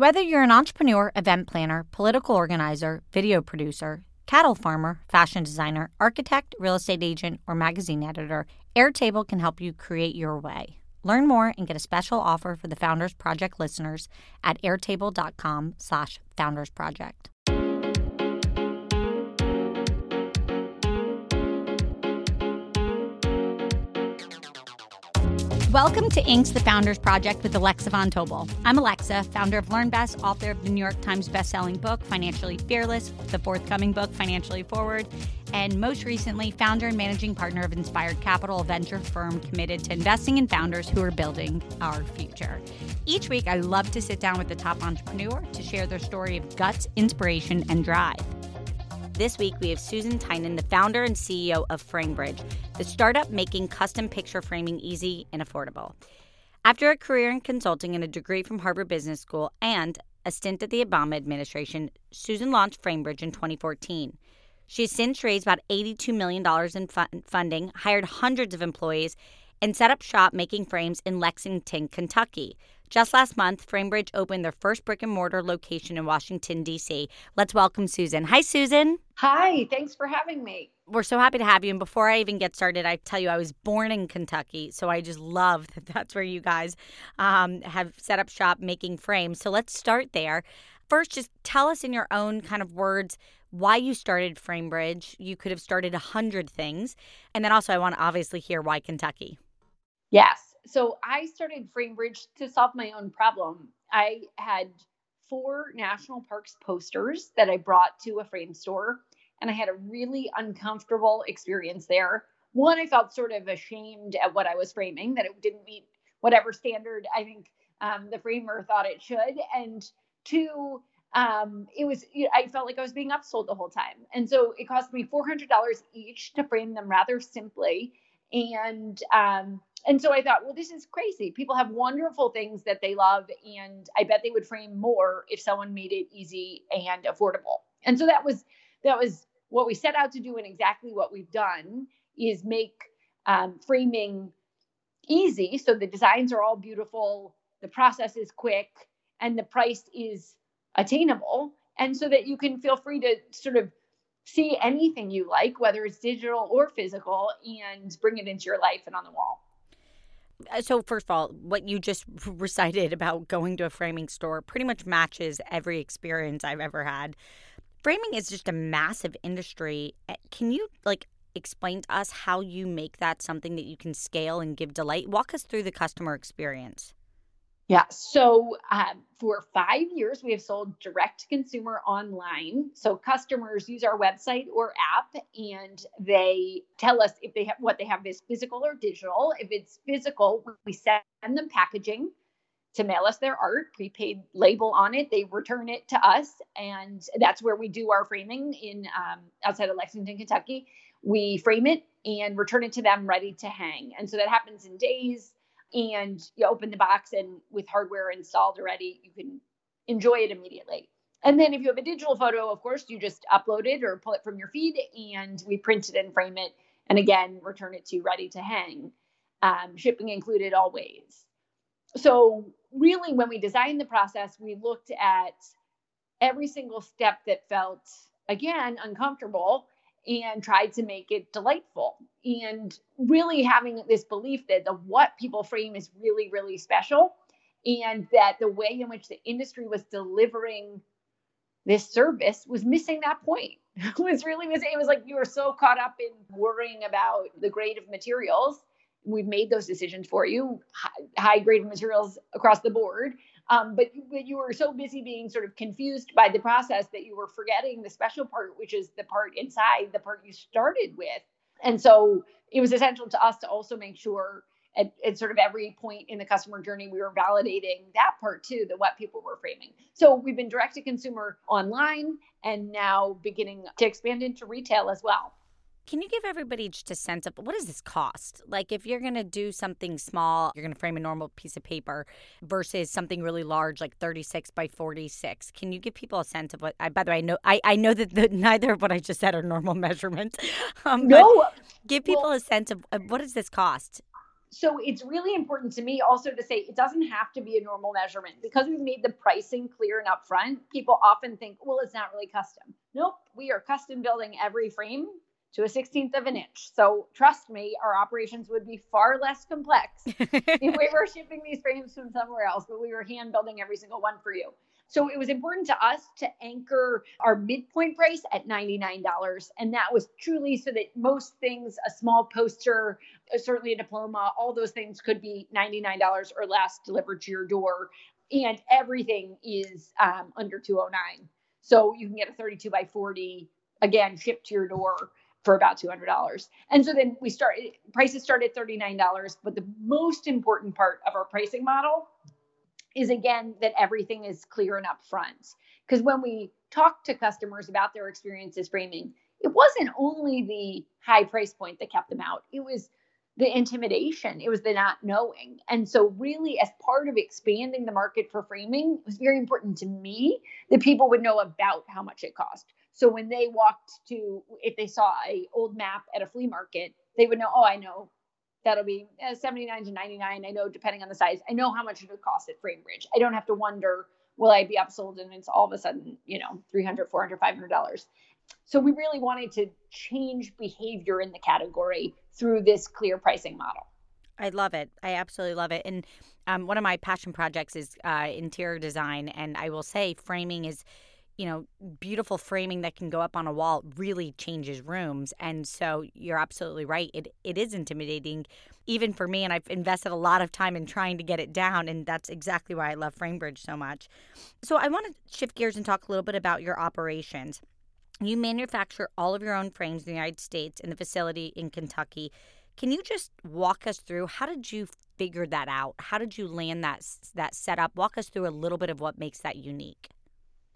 Whether you're an entrepreneur, event planner, political organizer, video producer, cattle farmer, fashion designer, architect, real estate agent, or magazine editor, Airtable can help you create your way. Learn more and get a special offer for the Founders Project listeners at airtable.com slash foundersproject. Welcome to Inc.'s, the Founders Project with Alexa Von Tobel. I'm Alexa, founder of LearnVest, author of the New York Times bestselling book, Financially Fearless, the forthcoming book, Financially Forward, and most recently, founder and managing partner of Inspired Capital, a venture firm committed to investing in founders who are building our future. Each week, I love to sit down with the top entrepreneur to share their story of guts, inspiration, and drive. This week, we have Susan Tynan, the founder and CEO of FrameBridge, the startup making custom picture framing easy and affordable. After a career in consulting and a degree from Harvard Business School and a stint at the Obama administration, Susan launched FrameBridge in 2014. She has since raised about $82 million in fun- funding, hired hundreds of employees, and set up shop making frames in Lexington, Kentucky. Just last month, FrameBridge opened their first brick and mortar location in Washington, D.C. Let's welcome Susan. Hi, Susan. Hi, thanks for having me. We're so happy to have you. And before I even get started, I tell you, I was born in Kentucky. So I just love that that's where you guys um, have set up shop making frames. So let's start there. First, just tell us in your own kind of words why you started FrameBridge. You could have started a hundred things. And then also, I want to obviously hear why Kentucky. Yes so I started FrameBridge to solve my own problem. I had four national parks posters that I brought to a frame store, and I had a really uncomfortable experience there. One, I felt sort of ashamed at what I was framing, that it didn't meet whatever standard I think um, the framer thought it should. And two, um, it was I felt like I was being upsold the whole time, and so it cost me four hundred dollars each to frame them rather simply. And um, and so I thought, well, this is crazy. People have wonderful things that they love, and I bet they would frame more if someone made it easy and affordable. And so that was that was what we set out to do, and exactly what we've done is make um, framing easy. So the designs are all beautiful, the process is quick, and the price is attainable, and so that you can feel free to sort of see anything you like, whether it's digital or physical, and bring it into your life and on the wall. Uh, so first of all, what you just recited about going to a framing store pretty much matches every experience I've ever had. Framing is just a massive industry. Eh, can you like explain to us how you make that something that you can scale and give delight? Walk us through the customer experience. Yeah. So um, for five years, we have sold direct to consumer online. So customers use our website or app, and they tell us if they have what they have is physical or digital. If it's physical, we send them packaging to mail us their art, prepaid label on it. They return it to us, and that's where we do our framing in um, outside of Lexington, Kentucky. We frame it and return it to them ready to hang, and so that happens in days and you open the box and with hardware installed already you can enjoy it immediately. And then if you have a digital photo of course you just upload it or pull it from your feed and we print it and frame it and again return it to ready to hang um, shipping included always. So really when we designed the process we looked at every single step that felt again uncomfortable and tried to make it delightful. And really having this belief that the what people frame is really really special and that the way in which the industry was delivering this service was missing that point. It was really missing it was like you were so caught up in worrying about the grade of materials. We've made those decisions for you high, grade materials across the board um, but, but you were so busy being sort of confused by the process that you were forgetting the special part, which is the part inside, the part you started with. And so it was essential to us to also make sure at, at, sort of every point in the customer journey, we were validating that part too, the what people were framing. So we've been direct to consumer online and now beginning to expand into retail as well. Can you give everybody just a sense of what does this cost? Like if you're going to do something small, you're going to frame a normal piece of paper versus something really large like 36 by 46. Can you give people a sense of what I by the way, I know I, I know that the, neither of what I just said are normal measurements. Um, no. give people well, a sense of, of what does this cost? so it's really important to me also to say it doesn't have to be a normal measurement because we've made the pricing clear and upfront. People often think, well, it's not really custom. Nope, we are custom building every frame to a 16th of an inch. So trust me, our operations would be far less complex if we were shipping these frames from somewhere else, but we were hand building every single one for you. So it was important to us to anchor our midpoint price at $99. And that was truly so that most things, a small poster, uh, certainly a diploma, all those things could be $99 or less delivered to your door. And everything is um, under 209. So you can get a 32 by 40, again, shipped to your door for about $200. And so then we started, prices started at $39. But the most important part of our pricing model is again that everything is clear and upfront. Because when we talk to customers about their experiences framing, it wasn't only the high price point that kept them out, it was the intimidation, it was the not knowing. And so, really, as part of expanding the market for framing, it was very important to me that people would know about how much it cost. So when they walked to, if they saw a old map at a flea market, they would know, oh, I know that'll be uh, 79 to 99 i know depending on the size i know how much it would cost at framebridge i don't have to wonder will i be upsold and it's all of a sudden you know 300 400 500 dollars so we really wanted to change behavior in the category through this clear pricing model I love it. I absolutely love it. And um, one of my passion projects is uh, interior design. And I will say, framing is you know, beautiful framing that can go up on a wall really changes rooms. And so you're absolutely right. It it is intimidating, even for me. And I've invested a lot of time in trying to get it down. And that's exactly why I love FrameBridge so much. So I want to shift gears and talk a little bit about your operations. You manufacture all of your own frames in the United States in the facility in Kentucky. Can you just walk us through how did you figure that out? How did you land that that setup? Walk us through a little bit of what makes that unique.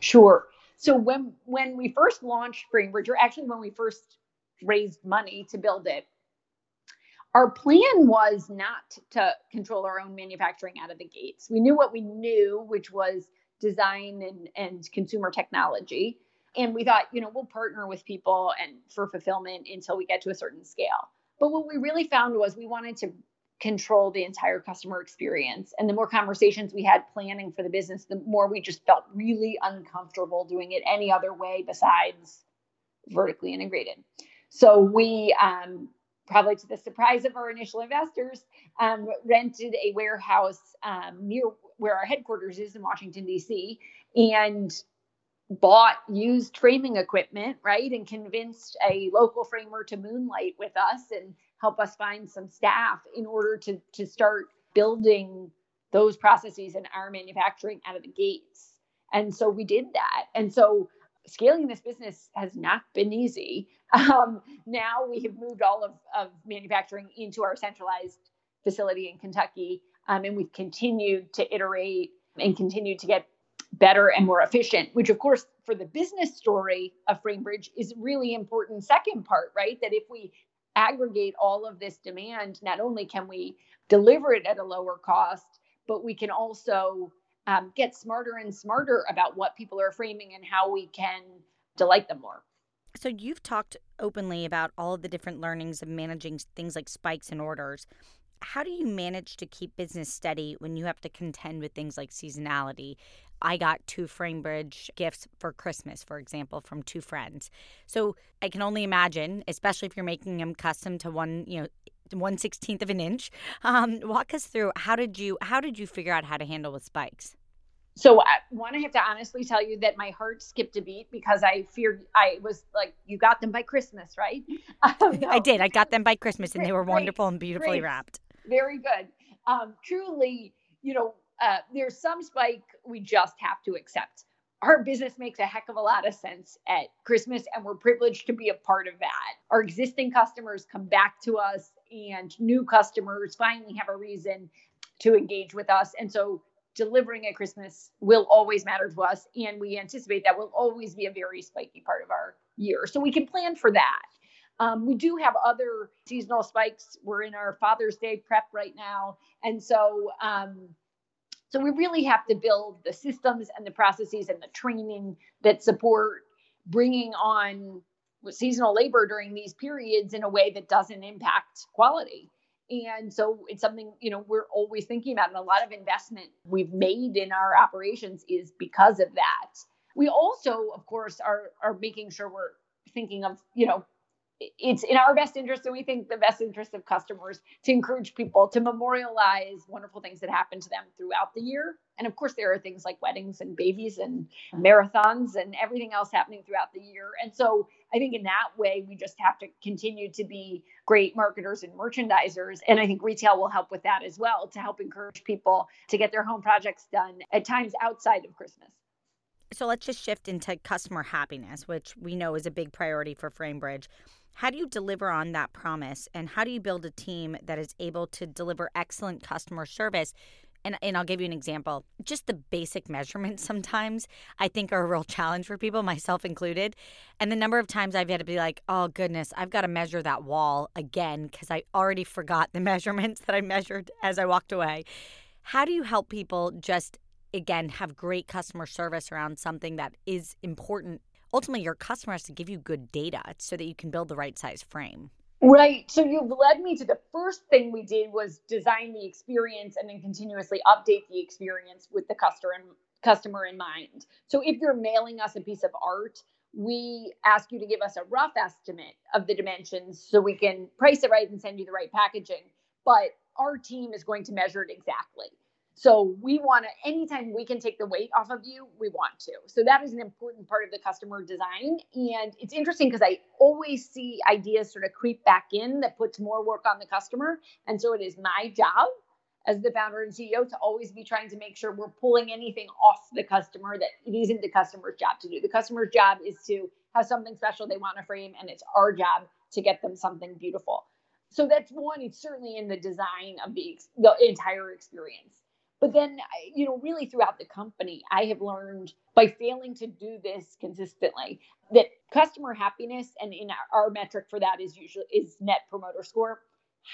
Sure. So when when we first launched Framebridge, or actually when we first raised money to build it, our plan was not to control our own manufacturing out of the gates. We knew what we knew, which was design and, and consumer technology. And we thought, you know, we'll partner with people and for fulfillment until we get to a certain scale. But what we really found was we wanted to control the entire customer experience. And the more conversations we had planning for the business, the more we just felt really uncomfortable doing it any other way besides vertically integrated. So we, um, probably to the surprise of our initial investors, um, rented a warehouse um, near where our headquarters is in Washington, D.C. and bought used framing equipment, right? And convinced a local framer to moonlight with us and help us find some staff in order to to start building those processes in our manufacturing out of the gates. And so we did that. And so scaling this business has not been easy. Um, now we have moved all of, of manufacturing into our centralized facility in Kentucky. Um, and we've continued to iterate and continue to get better and more efficient, which, of course, for the business story of Framebridge is really important. Second part, right? That if we aggregate all of this demand, not only can we deliver it at a lower cost, but we can also um, get smarter and smarter about what people are framing and how we can delight them more. So, you've talked openly about all of the different learnings of managing things like spikes and orders. How do you manage to keep business steady when you have to contend with things like seasonality? I got two Framebridge gifts for Christmas, for example, from two friends. So I can only imagine, especially if you're making them custom to one, you know, one sixteenth of an inch. Um, walk us through how did you how did you figure out how to handle with spikes? So one, I want to have to honestly tell you that my heart skipped a beat because I feared I was like, you got them by Christmas, right? Um, no. I did. I got them by Christmas, and they were wonderful and beautifully great. wrapped. Very good. Um, truly, you know, uh, there's some spike we just have to accept. Our business makes a heck of a lot of sense at Christmas, and we're privileged to be a part of that. Our existing customers come back to us, and new customers finally have a reason to engage with us. And so, delivering at Christmas will always matter to us, and we anticipate that will always be a very spiky part of our year. So, we can plan for that. Um, we do have other seasonal spikes. We're in our Father's Day prep right now. And so, um, so we really have to build the systems and the processes and the training that support bringing on seasonal labor during these periods in a way that doesn't impact quality. And so it's something, you know, we're always thinking about. And a lot of investment we've made in our operations is because of that. We also, of course, are are making sure we're thinking of, you know, it's in our best interest and we think the best interest of customers to encourage people to memorialize wonderful things that happen to them throughout the year. And of course there are things like weddings and babies and marathons and everything else happening throughout the year. And so i think in that way we just have to continue to be great marketers and merchandisers. And i think retail will help with that as well to help encourage people to get their home projects done at times outside of christmas. So let's just shift into customer happiness, which we know is a big priority for FrameBridge. How do you deliver on that promise? And how do you build a team that is able to deliver excellent customer service? And, and I'll give you an example. Just the basic measurements sometimes I think are a real challenge for people, myself included. And the number of times I've had to be like, oh goodness, I've got to measure that wall again because I already forgot the measurements that I measured as I walked away. How do you help people just, again, have great customer service around something that is important ultimately your customer has to give you good data so that you can build the right size frame. Right. So you've led me to the first thing we did was design the experience and then continuously update the experience with the customer and customer in mind. So if you're mailing us a piece of art, we ask you to give us a rough estimate of the dimensions so we can price it right and send you the right packaging. But our team is going to measure it exactly. So we want to, anytime we can take the weight off of you, we want to. So that is an important part of the customer design. And it's interesting because I always see ideas sort of creep back in that puts more work on the customer. And so it is my job as the founder and CEO to always be trying to make sure we're pulling anything off the customer that it isn't the customer's job to do. The customer's job is to have something special they want to frame, and it's our job to get them something beautiful. So that's one, it's certainly in the design of the, the entire experience. But then, you know, really throughout the company, I have learned by failing to do this consistently that customer happiness and in our, our metric for that is usually is net promoter score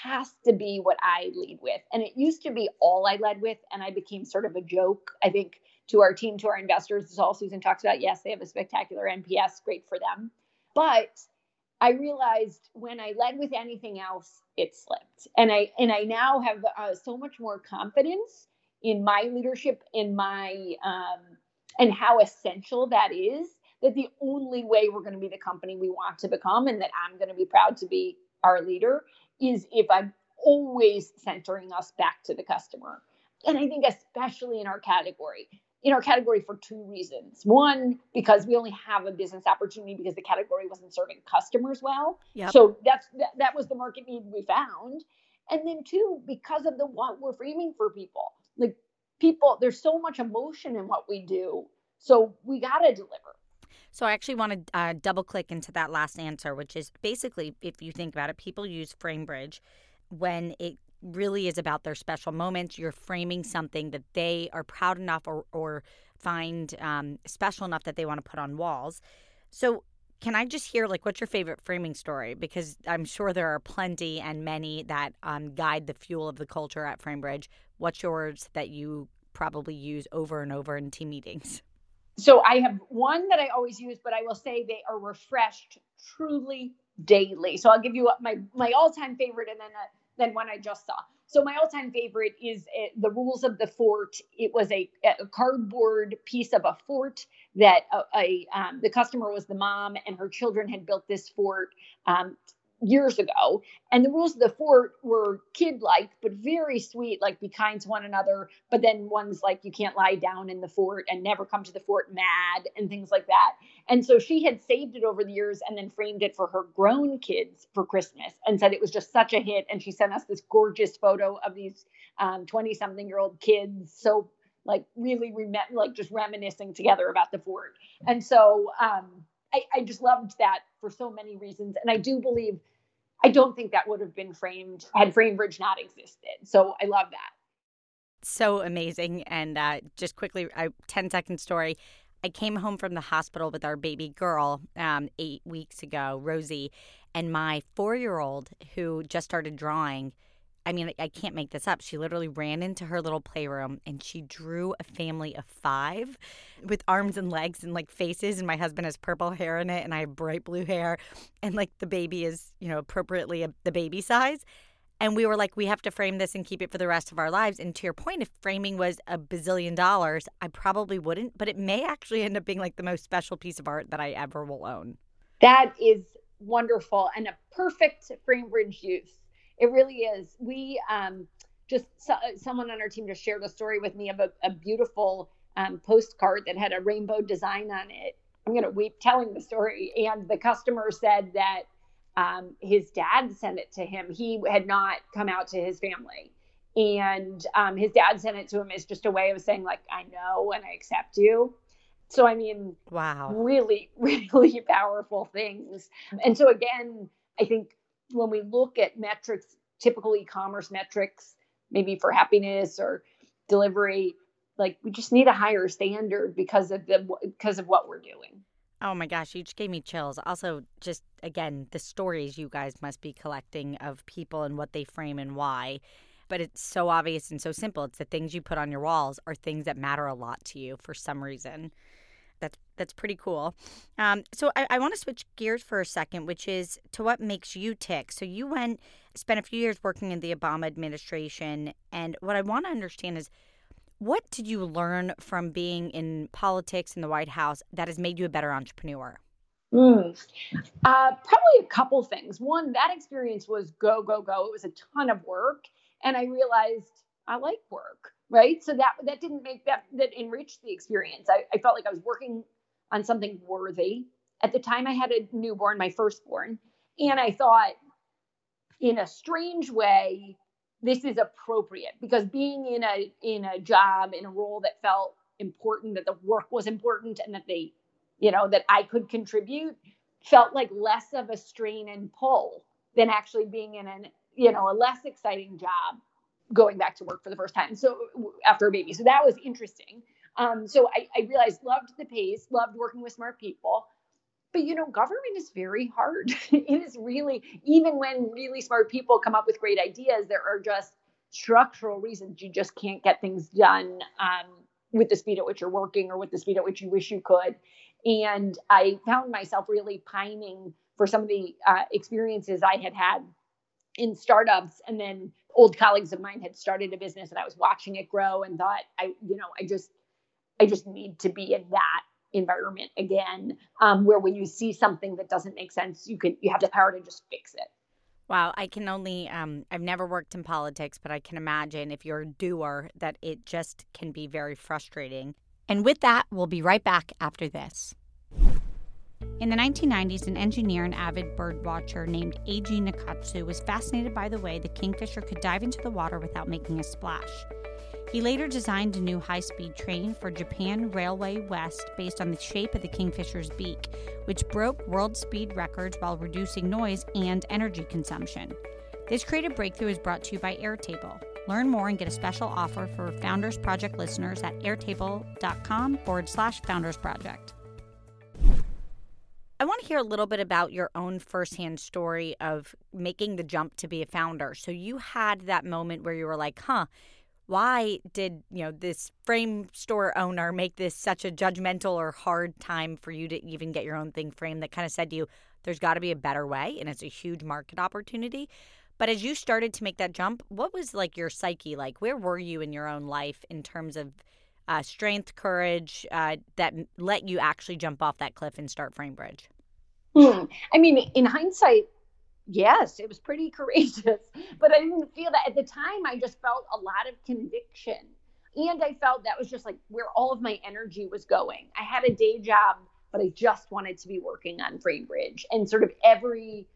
has to be what I lead with. And it used to be all I led with, and I became sort of a joke. I think to our team, to our investors, is all Susan talks about. Yes, they have a spectacular NPS, great for them. But I realized when I led with anything else, it slipped. And I and I now have uh, so much more confidence in my leadership, in my um, and how essential that is. That the only way we're going to be the company we want to become, and that I'm going to be proud to be our leader, is if I'm always centering us back to the customer. And I think especially in our category, in our category for two reasons. One, because we only have a business opportunity because the category wasn't serving customers well. Yep. So that's that, that was the market need we found. And then two, because of the what we're framing for people like people there's so much emotion in what we do so we got to deliver so I actually want to uh, double click into that last answer, which is basically, if you think about it, people use FrameBridge when it really is about their special moments. You're framing something that they are proud enough or, or find um, special enough that they want to put on walls. So can I just hear like what's your favorite framing story? Because I'm sure there are plenty and many that um, guide the fuel of the culture at FrameBridge. What's yours that you probably use over and over in team meetings? So I have one that I always use, but I will say they are refreshed truly daily. So I'll give you my my all time favorite, and then then one I just saw. So my all-time favorite is uh, the rules of the fort. It was a, a cardboard piece of a fort that a, a um, the customer was the mom, and her children had built this fort um, years ago. And the rules of the fort were kid like, but very sweet, like be kind to one another. But then one's like, you can't lie down in the fort and never come to the fort mad and things like that. And so she had saved it over the years and then framed it for her grown kids for Christmas and said it was just such a hit. And she sent us this gorgeous photo of these 20 um, something year old kids. So like really rem- like just reminiscing together about the fort. And so um, I, I just loved that for so many reasons. And I do believe, I don't think that would have been framed had FrameBridge not existed. So I love that. So amazing. And uh, just quickly, a 10 second story. I came home from the hospital with our baby girl um, eight weeks ago, Rosie, and my four year old who just started drawing I mean, I can't make this up. She literally ran into her little playroom and she drew a family of five with arms and legs and like faces. And my husband has purple hair in it and I have bright blue hair. And like the baby is, you know, appropriately a, the baby size. And we were like, we have to frame this and keep it for the rest of our lives. And to your point, if framing was a bazillion dollars, I probably wouldn't, but it may actually end up being like the most special piece of art that I ever will own. That is wonderful and a perfect Framebridge use. It really is. We um, just so, someone on our team just shared a story with me of a, a beautiful um, postcard that had a rainbow design on it. I'm going to weep telling the story. And the customer said that um, his dad sent it to him. He had not come out to his family. And um, his dad sent it to him as just a way of saying, like, I know and I accept you. So, I mean, wow, really, really powerful things. And so, again, I think when we look at metrics, typical e commerce metrics, maybe for happiness or delivery, like we just need a higher standard because of the because of what we're doing. Oh my gosh, you just gave me chills. Also, just again, the stories you guys must be collecting of people and what they frame and why. But it's so obvious and so simple. It's the things you put on your walls are things that matter a lot to you for some reason. That's that's pretty cool. Um, so I, I want to switch gears for a second, which is to what makes you tick. So you went spent a few years working in the Obama administration, and what I want to understand is what did you learn from being in politics in the White House that has made you a better entrepreneur? Mm. Uh, probably a couple things. One, that experience was go, go, go. It was a ton of work. And I realized I like work, right? So that that didn't make that that enriched the experience. I, I felt like I was working on something worthy. At the time I had a newborn, my firstborn, and I thought in a strange way, this is appropriate because being in a in a job in a role that felt important that the work was important and that they you know that i could contribute felt like less of a strain and pull than actually being in an you know a less exciting job going back to work for the first time so after a baby so that was interesting. Um, so I, I realized loved the pace loved working with smart people but you know government is very hard. It is really even when really smart people come up with great ideas there are just structural reasons you just can't get things done um, with the speed at which you're working or with the speed at which you wish you could. And i found myself really pining for some of the uh, experiences i had had in startups and then old colleagues of mine had started a business and i was watching it grow and thought i you know i just i just need to be in that environment again um, where when you see something that doesn't make sense you can you have the power to just fix it. Wow i can only um, i've never worked in politics but i can imagine if you're a doer that it just can be very frustrating. And with that we'll be right back after this in the 1990s, an engineer and avid bird watcher named Eiji Nakatsu was fascinated by the way the kingfisher could dive into the water without making a splash. He later designed a new high speed train for Japan Railway West based on the shape of the Kingfisher's beak, which broke world speed records while reducing noise and energy consumption. This creative breakthrough is brought to you by Airtable. Learn more and get a special offer for Founders Project listeners at airtable.com forward slash Founders Project. I want to hear a little bit about your own firsthand story of making the jump to be a founder. So you had that moment where you were like, huh, why did you know this frame store owner make this such a judgmental or hard time for you to even get your own thing framed? That kind of said to you there's got to be a better way and it's a huge market opportunity. But as you started to make that jump what was like your psyche like? Where were you in your own life in terms of uh, strength courage uh, that let you actually jump off that cliff and start framebridge hmm. i mean in hindsight yes, it was pretty courageous. But I didn't feel that at the time. I just felt a lot of conviction. And I felt that was just like where all of my energy was going. I had a day job, but I just wanted to be working on Framebridge. And sort of every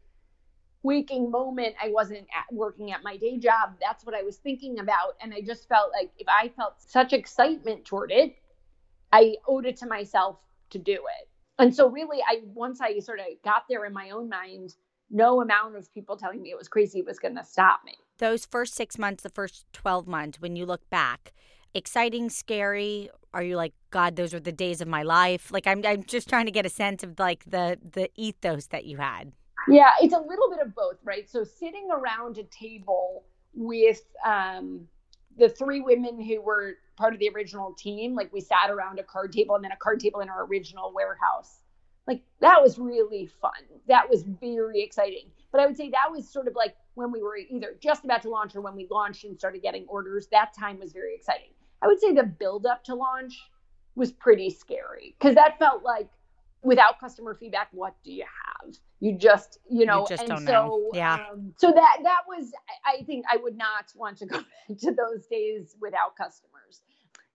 waking moment I wasn't at working at my day job, that's what I was thinking about. And I just felt like if I felt such excitement toward it, I owed it to myself to do it. And so really I once I sort of got there in my own mind, no amount of people telling me it was crazy was going to stop me. Those first six months, the first 12 months, when you look back, exciting, scary? Are you like, God, those were the days of my life? Like, I'm, I'm just trying to get a sense of like the, the ethos that you had. Yeah, it's a little bit of both, right? So sitting around a table with um, the three women who were part of the original team, like we sat around a card table and then a card table in our original warehouse like that was really fun. That was very exciting. But I would say that was sort of like when we were either just about to launch or when we launched and started getting orders. That time was very exciting. I would say the build up to launch was pretty scary because that felt like without customer feedback, what do you have? You just, you know, you just and so, know. yeah. Um, so that that was, I think, I would not want to go back to those days without customers.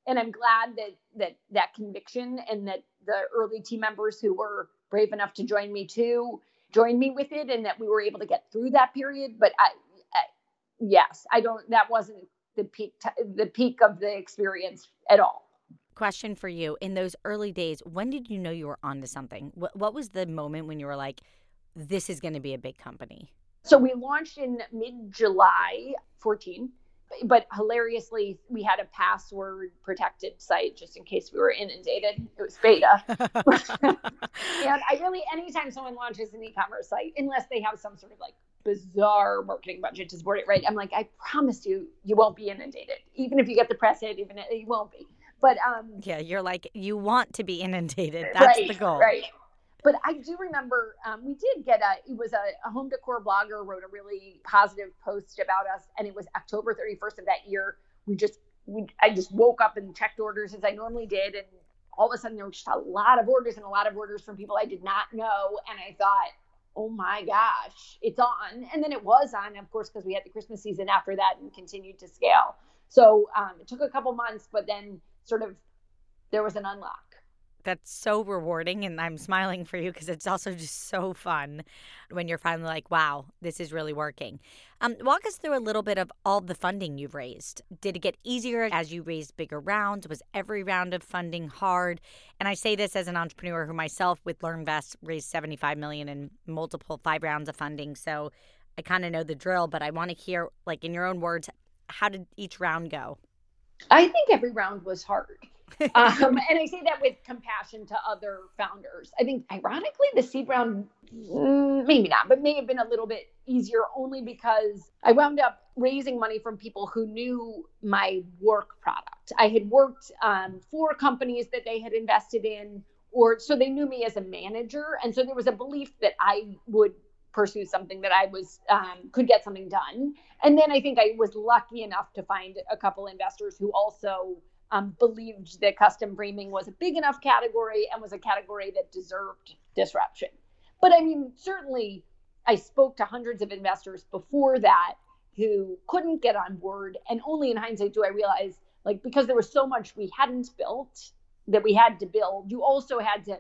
And I'm glad that that that conviction and that the early team members who were brave enough to join me too joined me with it, and that we were able to get through that period. But I, I yes, I don't. That wasn't the peak t- the peak of the experience at all question for you in those early days when did you know you were onto something what, what was the moment when you were like this is going to be a big company. So we launched in mid july 14 but hilariously we had a password protected site just in case we were inundated. It was beta. And i really anytime someone launches an e-commerce site unless they have some sort of like bizarre marketing budget to support it right i'm like i promise you you won't be inundated. Even if you get the press hit even it, you won't be. But um, yeah, you're like you want to be inundated. That's right, the goal, right? But I do remember um, we did get a. It was a, a home decor blogger wrote a really positive post about us, and it was October 31st of that year. We just we I just woke up and checked orders as I normally did, and all of a sudden there were just a lot of orders and a lot of orders from people I did not know, and I thought, oh my gosh, it's on. And then it was on, of course, because we had the Christmas season after that and continued to scale. So um, it took a couple months, but then sort of there was an unlock. That's so rewarding, and I'm smiling for you because it's also just so fun when you're finally like, "Wow, this is really working." Um, walk us through a little bit of all the funding you've raised. Did it get easier as you raised bigger rounds? Was every round of funding hard? And I say this as an entrepreneur who myself, with LearnVest, raised 75 million in multiple five rounds of funding, so I kind of know the drill. But I want to hear, like, in your own words, how did each round go? I think every round was hard. Um, and I say that with compassion to other founders. I think, ironically, the seed round, mm, maybe not, but may have been a little bit easier only because I wound up raising money from people who knew my work product. I had worked um, for companies that they had invested in, or so they knew me as a manager. And so there was a belief that I would pursue something that I was um, could get something done. And then I think I was lucky enough to find a couple investors who also um, believed that custom framing was a big enough category and was a category that deserved disruption. But I mean, certainly, I spoke to hundreds of investors before that who couldn't get on board, and only in hindsight do I realize, like, because there was so much we hadn't built that we had to build. You also had to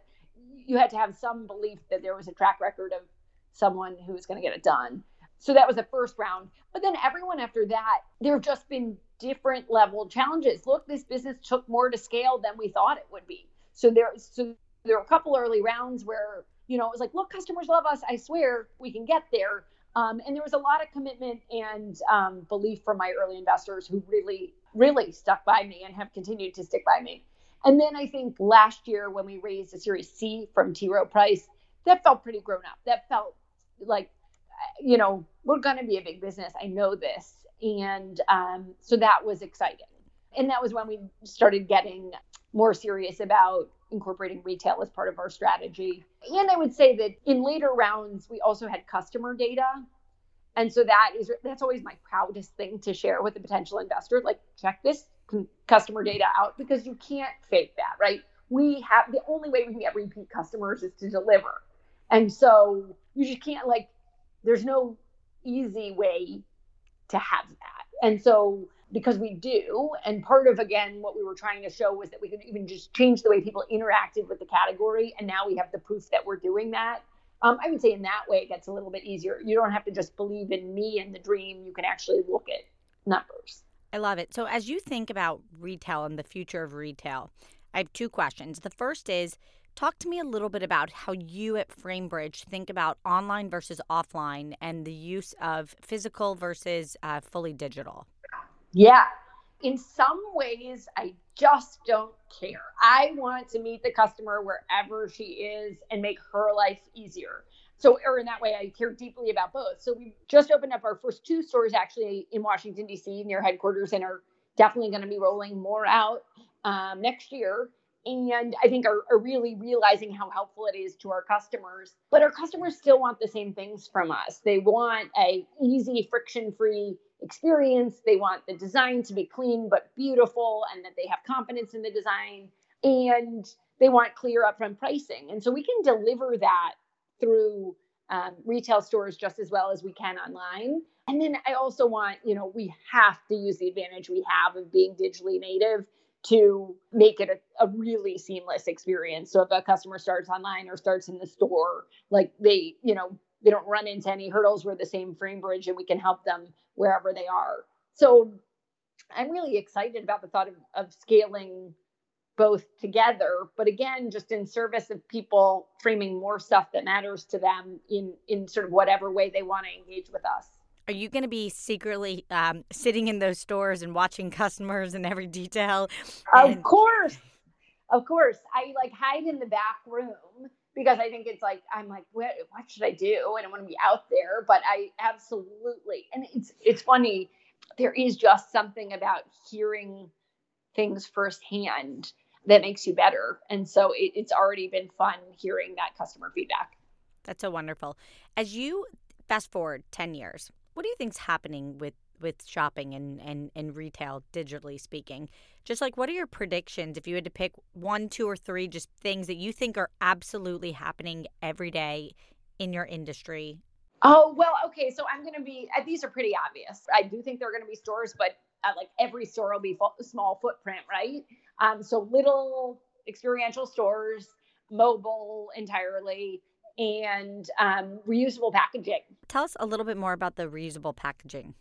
you had to have some belief that there was a track record of someone who was going to get it done. So that was the first round. But then everyone after that, there have just been different level challenges. Look, this business took more to scale than we thought it would be. So there, so there were a couple early rounds where you know it was like, look, customers love us. I swear we can get there. Um, and there was a lot of commitment and um, belief from my early investors who really, really stuck by me and have continued to stick by me. And then I think last year when we raised a Series C from T. Rowe Price, that felt pretty grown up. That felt like you know we're going to be a big business. I know this. And um, so that was exciting. And that was when we started getting more serious about incorporating retail as part of our strategy. And i would say that in later rounds we also had customer data. And so that is that's always my proudest thing to share with a potential investor like check this customer data out because you can't fake that right? We have the only way we can get repeat customers is to deliver. And so you just can't like there's no easy way to have that. And so because we do, and part of again what we were trying to show was that we could even just change the way people interacted with the category, and now we have the proof that we're doing that. Um, I would say in that way it gets a little bit easier. You don't have to just believe in me and the dream. You can actually look at numbers. I love it. So as you think about retail and the future of retail, I have two questions. The first is Talk to me a little bit about how you at Framebridge think about online versus offline and the use of physical versus uh, fully digital. Yeah. In some ways, I just don't care. I want to meet the customer wherever she is and make her life easier. So, or in that way, I care deeply about both. So, we just opened up our first two stores actually in Washington, D.C., near headquarters, and are definitely going to be rolling more out um, next year and I think are, are, really realizing how helpful it is to our customers. But our customers still want the same things from us. They want a easy, friction-free experience. They want the design to be clean but beautiful, and that they have confidence in the design. And they want clear upfront pricing. And so we can deliver that through um, retail stores just as well as we can online. And then I also want, you know, we have to use the advantage we have of being digitally native to make it a, a, really seamless experience. So if a customer starts online or starts in the store, like they, you know, they don't run into any hurdles. We're the same frame bridge and we can help them wherever they are. So I'm really excited about the thought of, of scaling both together but again just in service of people framing more stuff that matters to them in in sort of whatever way they want to engage with us are you going to be secretly um, sitting in those stores and watching customers in every detail? And- of course. Of course. I like hide in the back room because I think it's like I'm like, what what should I do? And I don't want to be out there, but I absolutely and it's it's funny. There is just something about hearing things firsthand that makes you better. And so it, it's already been fun hearing that customer feedback. That's so wonderful. As you fast forward 10 years, what do you think's happening with with shopping and, and, and retail digitally speaking? Just like what are your predictions if you had to pick one two or three just things that you think are absolutely happening every day in your industry? Oh well okay so i'm going to be uh, these are pretty obvious. I do think there are going to be stores but uh, like every store will be fo- small footprint right? Um, so little experiential stores mobile entirely and um, reusable packaging. Tell us a little bit more about the reusable packaging.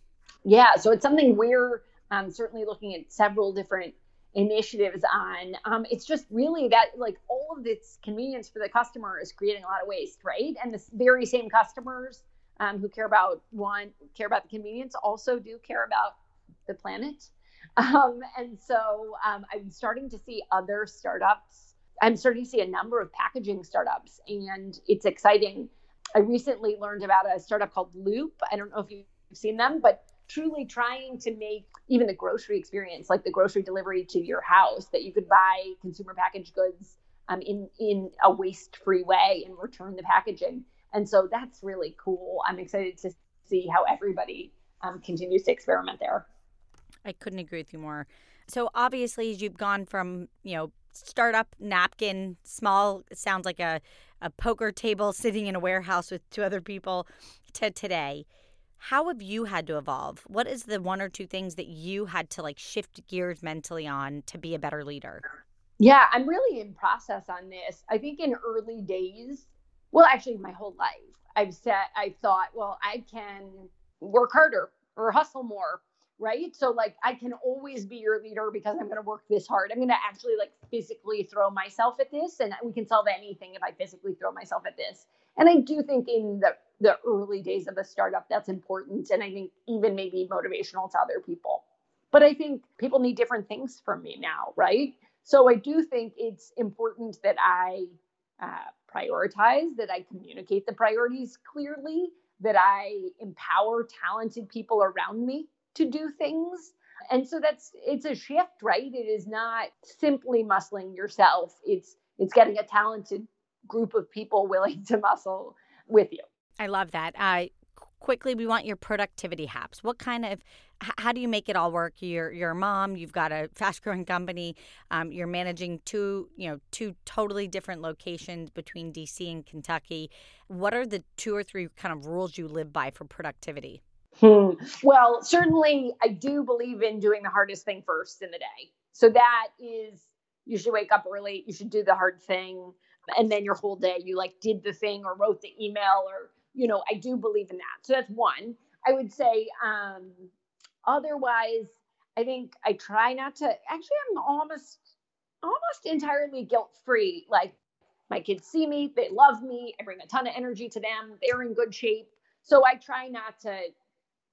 Yeah, so it's something we're um, certainly looking at several different initiatives on. Um, it's just really that, like, all of this convenience for the customer is creating a lot of waste, right? And the very same customers um, who care about one, care about the convenience, also do care about the planet. Um, and so um, I'm starting to see other startups I'm starting to see a number of packaging startups, and it's exciting. I recently learned about a startup called Loop. I don't know if you've seen them, but truly trying to make even the grocery experience, like the grocery delivery to your house, that you could buy consumer packaged goods um, in in a waste-free way and return the packaging. And so that's really cool. I'm excited to see how everybody um, continues to experiment there. I couldn't agree with you more. So obviously, as you've gone from you know startup napkin, small, sounds like a, a poker table sitting in a warehouse with two other people, to today. How have you had to evolve? What is the one or two things that you had to like shift gears mentally on to be a better leader? Yeah, I'm really in process on this. I think in early days, well, actually, my whole life, I've said, I thought, well, I can work harder or hustle more right? So like I can always be your leader because I'm going to work this hard. I'm going to actually like physically throw myself at this and we can solve anything if I physically throw myself at this. And I do think in the the early days of a startup that's important and I think even maybe motivational to other people. But I think people need different things from me now, right? So I do think it's important that I uh, prioritize, that I communicate the priorities clearly, that I empower talented people around me to do things. And so that's it's a shift, right? It is not simply muscling yourself. It's it's getting a talented group of people willing to muscle with you. I love that. Uh, quickly, we want your productivity hacks. What kind of how do you make it all work? You're you're a mom. You've got a fast growing company. Um, you're managing two you know two totally different locations between DC and Kentucky. What are the two or three kind of rules you live by for productivity? Hmm. Well, certainly, I do believe in doing the hardest thing first in the day. So that is, you should wake up early. You should do the hard thing, and then your whole day you like did the thing or wrote the email or you know. I do believe in that. So that's one. I would say. Um, otherwise, I think I try not to. Actually, I'm almost almost entirely guilt free. Like my kids see me, they love me. I bring a ton of energy to them. They're in good shape. So I try not to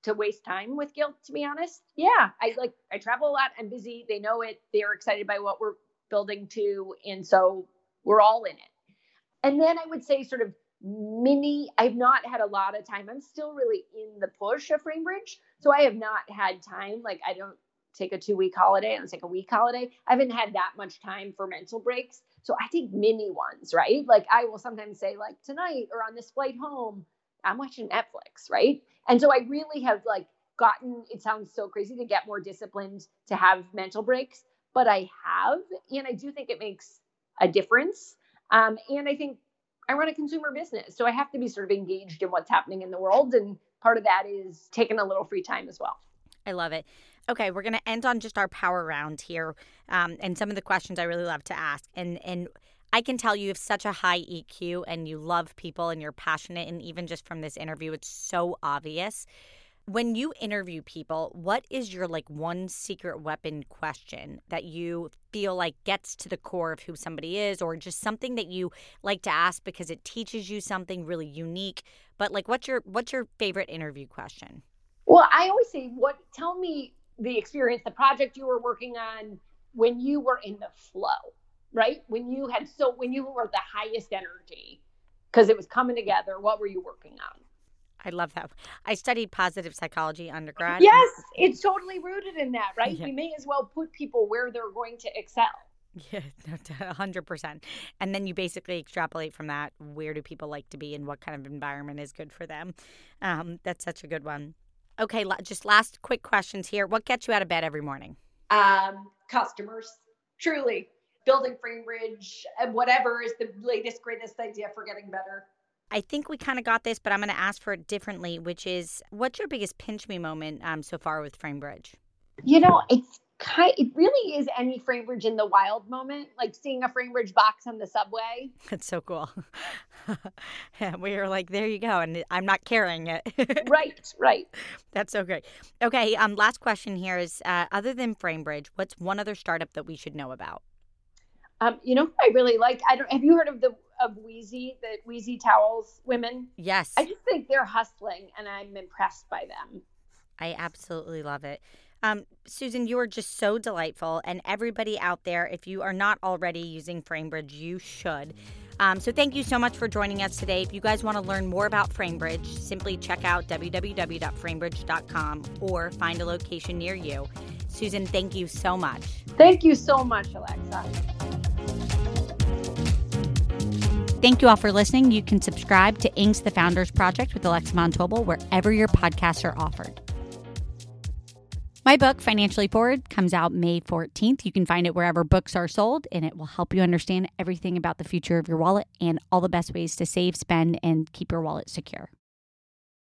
to waste time with guilt to be honest. Yeah i like i travel a lot. I'm busy. They know it. They're excited by what we're building to and so we're all in it. And then i would say sort of mini i've not had a lot of time. I'm still really in the push of framebridge so i have not had time. Like i don't take a two week holiday, let's take a week holiday. I haven't had that much time for mental breaks. So I take mini ones, right? Like I will sometimes say, like tonight or on this flight home, I'm watching Netflix, right? And so I really have like gotten, it sounds so crazy to get more disciplined to have mental breaks, but I have. And I do think it makes a difference. Um, and I think I run a consumer business. So I have to be sort of engaged in what's happening in the world. And part of that is taking a little free time as well. I love it. Okay, we're going to end on just our power round here, um, and some of the questions I really love to ask. And and I can tell you have such a high EQ, and you love people, and you're passionate. And even just from this interview, it's so obvious. When you interview people, what is your like one secret weapon question that you feel like gets to the core of who somebody is, or just something that you like to ask because it teaches you something really unique? But like, what's your what's your favorite interview question? Well, I always say, what? Tell me the experience, the project you were working on when you were in the flow, right? When you had so when you were the highest energy because it was coming together. What were you working on? I love that. I studied positive psychology undergrad. Yes, it's totally rooted in that, right? Yeah. We may as well put people where they're going to excel. Yeah, hundred percent. And then you basically extrapolate from that. Where do people like to be, and what kind of environment is good for them? Um, that's such a good one. Okay, just last quick questions here. What gets you out of bed every morning? Um, customers, truly. Building frame Framebridge, and whatever is the latest, greatest idea for getting better. I think we kind of got this, but I'm going to ask for it differently, which is what's your biggest pinch me moment um, so far with Framebridge? You know, it's kind it really is any Framebridge in the wild moment, like seeing a Framebridge box on the subway. It's so cool. yeah, we were like, there you go, and I'm not carrying it. right, right. That's so great. Okay, um, last question here is: uh, other than Framebridge, what's one other startup that we should know about? Um, you know, I really like. I don't. Have you heard of the of Weezie, the Weezie Towels women? Yes. I just think they're hustling, and I'm impressed by them. I absolutely love it. Um, Susan, you are just so delightful. And everybody out there, if you are not already using Framebridge, you should. Um, so thank you so much for joining us today. If you guys want to learn more about Framebridge, simply check out www.framebridge.com or find a location near you. Susan, thank you so much. Thank you so much, Alexa. Thank you all for listening. You can subscribe to Inc.'s the Founders Project with Alexa Von Tobel wherever your podcasts are offered. My book, Financially Forward, comes out May 14th. You can find it wherever books are sold, and it will help you understand everything about the future of your wallet and all the best ways to save, spend, and keep your wallet secure.